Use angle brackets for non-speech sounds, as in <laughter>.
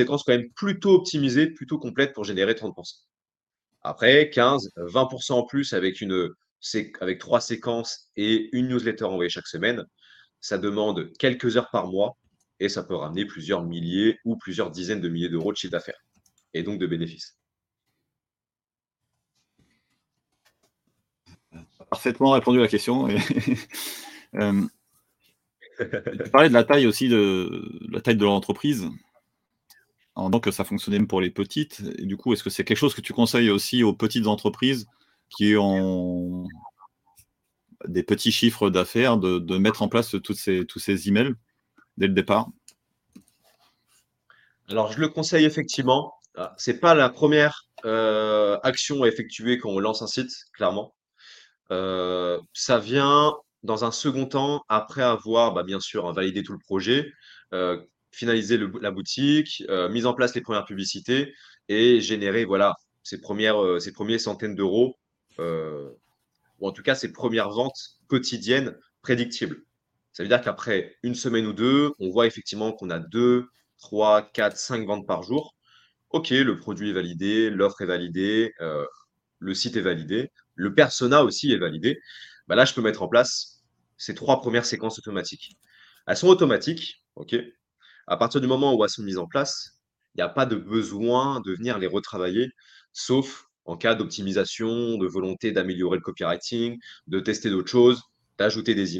séquence quand même plutôt optimisée, plutôt complète pour générer 30%. Après, 15, 20% en plus avec, une, avec trois séquences et une newsletter envoyée chaque semaine, ça demande quelques heures par mois et ça peut ramener plusieurs milliers ou plusieurs dizaines de milliers d'euros de chiffre d'affaires et donc de bénéfices. Parfaitement répondu à la question. <laughs> euh, tu parlais de la taille aussi de la taille de l'entreprise. Donc ça fonctionnait même pour les petites. Et du coup, est-ce que c'est quelque chose que tu conseilles aussi aux petites entreprises qui ont des petits chiffres d'affaires de, mettre en place tous ces emails dès le départ? Alors, je le conseille effectivement. Ah, c'est pas la première euh, action à effectuer quand on lance un site, clairement. Euh, ça vient dans un second temps, après avoir bah, bien sûr validé tout le projet, euh, finalisé la boutique, mise en place les premières publicités et générer voilà, ces, premières, premières centaines d'euros, ou en tout cas ces premières ventes quotidiennes prédictibles. Ça veut dire qu'après une semaine ou deux, on voit effectivement qu'on a deux, trois, quatre, cinq ventes par jour. OK, le produit est validé, l'offre est validée, euh, le site est validé, le persona aussi est validé. Bah là, je peux mettre en place ces trois premières séquences automatiques. Elles sont automatiques, OK À partir du moment où elles sont mises en place, il n'y a pas de besoin de venir les retravailler, sauf en cas d'optimisation, de volonté d'améliorer le copywriting, de tester d'autres choses, d'ajouter des